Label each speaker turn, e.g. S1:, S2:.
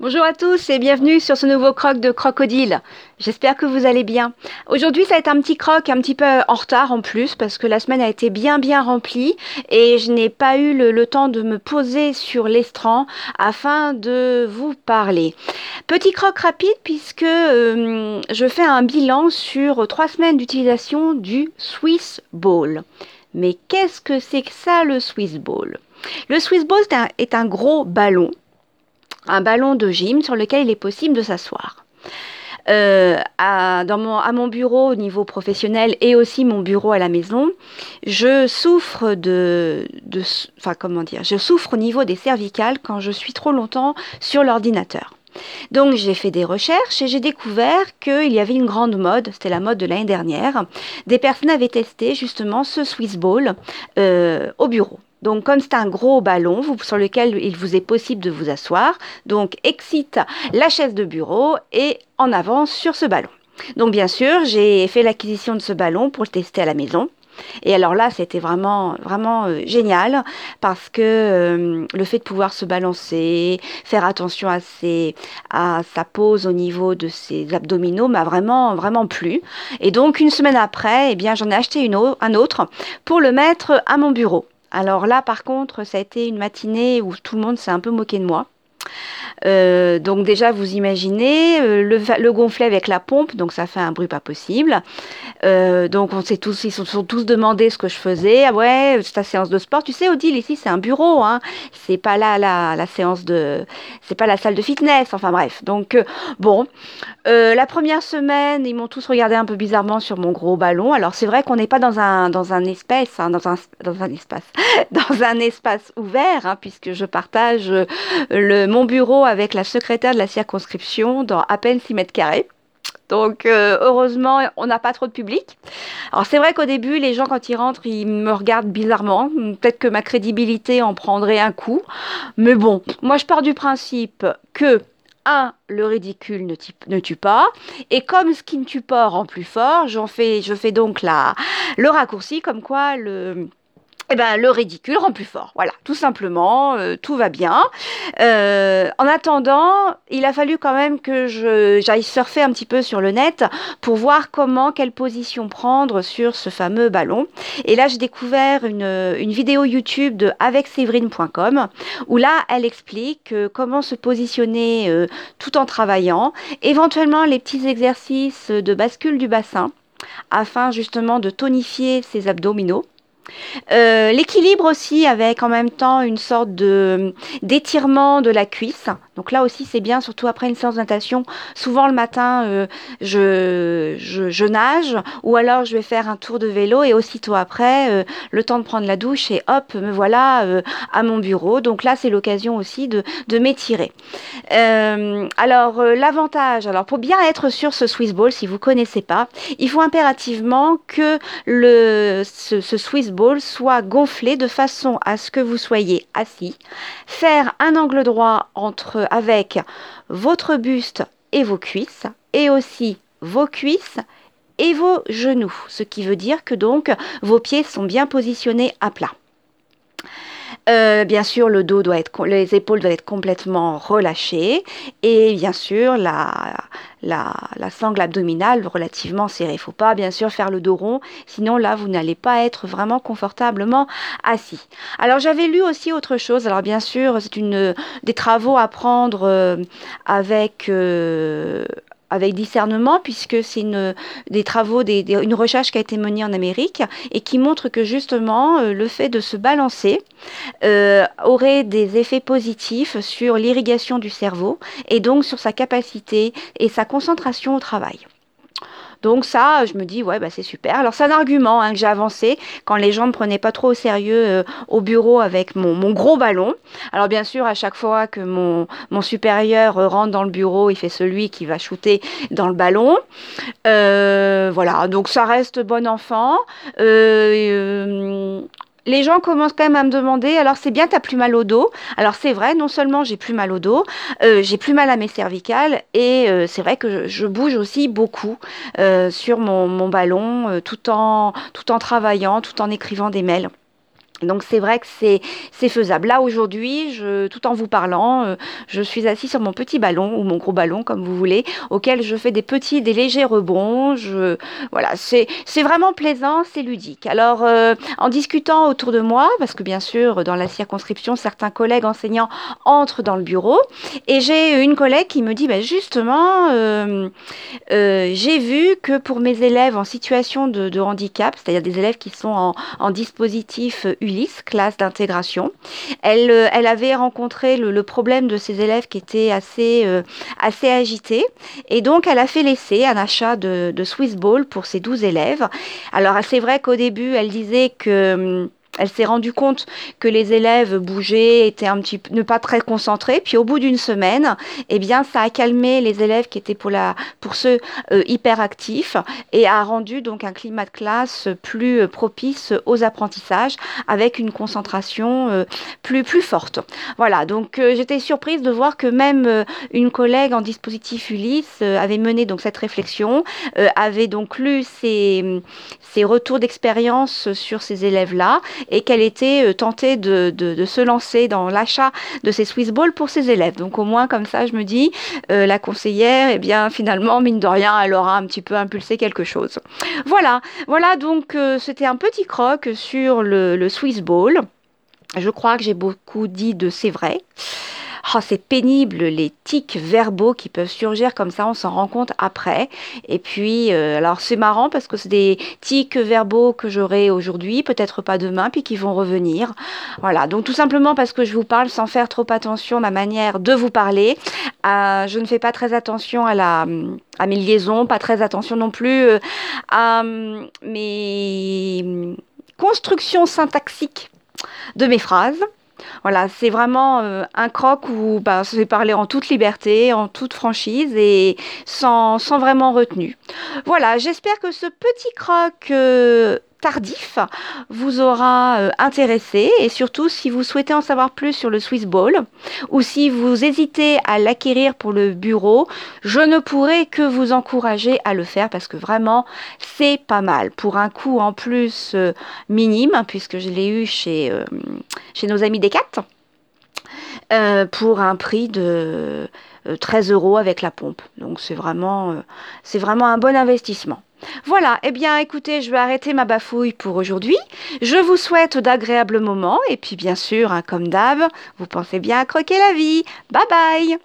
S1: Bonjour à tous et bienvenue sur ce nouveau croc de crocodile. J'espère que vous allez bien. Aujourd'hui, ça va être un petit croc un petit peu en retard en plus parce que la semaine a été bien bien remplie et je n'ai pas eu le, temps de me poser sur l'estran afin de vous parler. Petit croc rapide puisque euh, je fais un bilan sur trois semaines d'utilisation du Swiss Ball. Mais qu'est-ce que c'est que ça le Swiss Ball? Le Swiss Ball est un gros ballon un ballon de gym sur lequel il est possible de s'asseoir. Euh, à, mon, bureau au niveau professionnel et aussi mon bureau à la maison, je souffre de, de enfin comment dire, je souffre au niveau des cervicales quand je suis trop longtemps sur l'ordinateur. Donc j'ai fait des recherches et j'ai découvert qu'il y avait une grande mode, c'était la mode de l'année dernière. Des personnes avaient testé justement ce Swiss Ball euh, au bureau. Donc, comme c'est un gros ballon sur lequel il vous est possible de vous asseoir, donc excite la chaise de bureau et en avance sur ce ballon. Donc, bien sûr, j'ai fait l'acquisition de ce ballon pour le tester à la maison. Et alors là, c'était vraiment, vraiment euh, génial parce que euh, le fait de pouvoir se balancer, faire attention à, à sa pose au niveau de ses abdominaux m'a vraiment, vraiment plu. Et donc, une semaine après, eh bien, j'en ai acheté un autre pour le mettre à mon bureau. Alors là, par contre, ça a été une matinée où tout le monde s'est un peu moqué de moi. Euh, donc déjà, vous imaginez euh, le, gonfler avec la pompe, donc ça fait un bruit pas possible. Euh, donc on s'est tous, ils se sont tous demandé ce que je faisais. Ah ouais, c'est ta séance de sport. Tu sais, Odile, ici c'est un bureau, hein. C'est pas là la, séance de, c'est pas la salle de fitness. Enfin bref. Donc bon, la première semaine, ils m'ont tous regardé un peu bizarrement sur mon gros ballon. Alors c'est vrai qu'on n'est pas dans un dans un espace, hein, dans un dans un espace, dans un espace ouvert, hein, puisque je partage le mon bureau avec la secrétaire de la circonscription dans à peine 6 mètres carrés. Donc euh, heureusement, on n'a pas trop de public. Alors c'est vrai qu'au début, les gens quand ils rentrent, ils me regardent bizarrement. Peut-être que ma crédibilité en prendrait un coup. Mais bon, moi je pars du principe que un, le ridicule ne, ne, tue pas, et comme ce qui ne tue pas rend plus fort, j'en fais, je fais donc la, le raccourci comme quoi le eh ben, le ridicule rend plus fort. Voilà, tout simplement, euh, tout va bien. Euh, en attendant, il a fallu quand même que j'aille surfer un petit peu sur le net pour voir comment, quelle position prendre sur ce fameux ballon. Et là, j'ai découvert une, une, vidéo YouTube de avecséverine.com où là, elle explique euh, comment se positionner tout en travaillant, éventuellement les petits exercices de bascule du bassin afin justement de tonifier ses abdominaux. Euh, l'équilibre aussi avec en même temps une sorte de d'étirement de la cuisse. Donc là aussi c'est bien, surtout après une séance de natation. Souvent le matin euh, je, je, nage ou alors je vais faire un tour de vélo et aussitôt après euh, le temps de prendre la douche et hop me voilà à mon bureau. Donc là c'est l'occasion aussi de, de m'étirer. alors l'avantage, alors pour bien être sur ce Swiss Ball, si vous connaissez pas, il faut impérativement que le ce Swiss ball soit gonflé de façon à ce que vous soyez assis, faire un angle droit entre avec votre buste et vos cuisses et aussi vos cuisses et vos genoux, ce qui veut dire que donc vos pieds sont bien positionnés à plat. Euh, bien sûr, le dos doit être, les épaules doivent être complètement relâchées et bien sûr la, la, la sangle abdominale relativement serrée. Il ne faut pas bien sûr faire le dos rond, sinon là vous n'allez pas être vraiment confortablement assis. Alors j'avais lu aussi autre chose. Alors bien sûr c'est une des travaux à prendre euh, avec euh, avec discernement, puisque c'est une, des travaux, une recherche qui a été menée en Amérique et qui montre que justement euh, le fait de se balancer euh, aurait des effets positifs sur l'irrigation du cerveau et donc sur sa capacité et sa concentration au travail. Donc ça, je me dis, ouais, bah, c'est super. Alors c'est un argument hein, que j'ai avancé quand les gens ne me prenaient pas trop au sérieux euh, au bureau avec mon, mon, gros ballon. Alors bien sûr, à chaque fois que mon, mon supérieur rentre dans le bureau, il fait celui qui va shooter dans le ballon. Euh, voilà, donc ça reste bon enfant. Euh, les gens commencent quand même à me demander, alors c'est bien, t'as plus mal au dos? Alors c'est vrai, non seulement j'ai plus mal au dos, euh, j'ai plus mal à mes cervicales et euh, c'est vrai que je, bouge aussi beaucoup euh, sur mon, mon ballon tout, en, tout en travaillant, tout en écrivant des mails. Donc c'est vrai que c'est faisable. Là aujourd'hui, tout en vous parlant, euh, je suis assis sur mon petit ballon ou mon gros ballon comme vous voulez, auquel je fais des petits, des légers rebonds. Voilà, c'est vraiment plaisant, c'est ludique. Alors euh, en discutant autour de moi, parce que bien sûr dans la circonscription, certains collègues enseignants entrent dans le bureau, et j'ai une collègue qui me dit, bah, justement, euh, j'ai vu que pour mes élèves en situation de, handicap, c'est-à-dire des élèves qui sont en, dispositif classe d'intégration. Elle, euh, elle avait rencontré le, problème de ses élèves qui étaient assez, euh, assez agités. Et donc, elle a fait l'essai, un achat de, de Swiss Ball pour ses 12 élèves. Alors, c'est vrai qu'au début, elle disait que hum, elle s'est rendue compte que les élèves bougeaient, étaient un petit ne pas très concentrés. Puis au bout d'une semaine, eh bien, ça a calmé les élèves qui étaient pour la, pour ceux euh, hyperactifs et a rendu donc un climat de classe plus euh, propice aux apprentissages avec une concentration euh, plus, plus forte. Voilà. Donc, j'étais surprise de voir que même une collègue en dispositif Ulysse avait mené donc cette réflexion, avait donc lu ses, ses retours d'expérience sur ces élèves-là et qu'elle était euh, tentée de, de, se lancer dans l'achat de ces Swiss Balls pour ses élèves. Donc au moins comme ça, je me dis, euh, la conseillère, eh bien finalement, mine de rien, elle aura un petit peu impulsé quelque chose. Voilà, voilà donc euh, c'était un petit croc sur le, le Swiss Ball. Je crois que j'ai beaucoup dit de c'est vrai. Oh, c'est pénible les tics verbaux qui peuvent surgir comme ça, on s'en rend compte après. Et puis, euh, alors c'est marrant parce que c'est des tics verbaux que j'aurai aujourd'hui, peut-être pas demain, puis qui vont revenir. Voilà, donc tout simplement parce que je vous parle sans faire trop attention à ma manière de vous parler. Euh, je ne fais pas très attention à la à mes liaisons, pas très attention non plus euh, à mes constructions syntaxiques de mes phrases. Voilà, c'est vraiment euh, un croc où bah, c'est parler en toute liberté, en toute franchise et sans, sans vraiment retenue. Voilà, j'espère que ce petit croc euh, tardif vous aura euh, intéressé et surtout si vous souhaitez en savoir plus sur le Swiss Ball ou si vous hésitez à l'acquérir pour le bureau, je ne pourrai que vous encourager à le faire parce que vraiment c'est pas mal. Pour un coût en plus euh, minime puisque je l'ai eu chez, euh, chez nos amis des 4 pour un prix de 13 euros avec la pompe. Donc c'est vraiment, c'est vraiment un bon investissement. Voilà, eh bien écoutez, je vais arrêter ma bafouille pour aujourd'hui. Je vous souhaite d'agréables moments et puis bien sûr, hein, comme d'hab, vous pensez bien à croquer la vie. Bye bye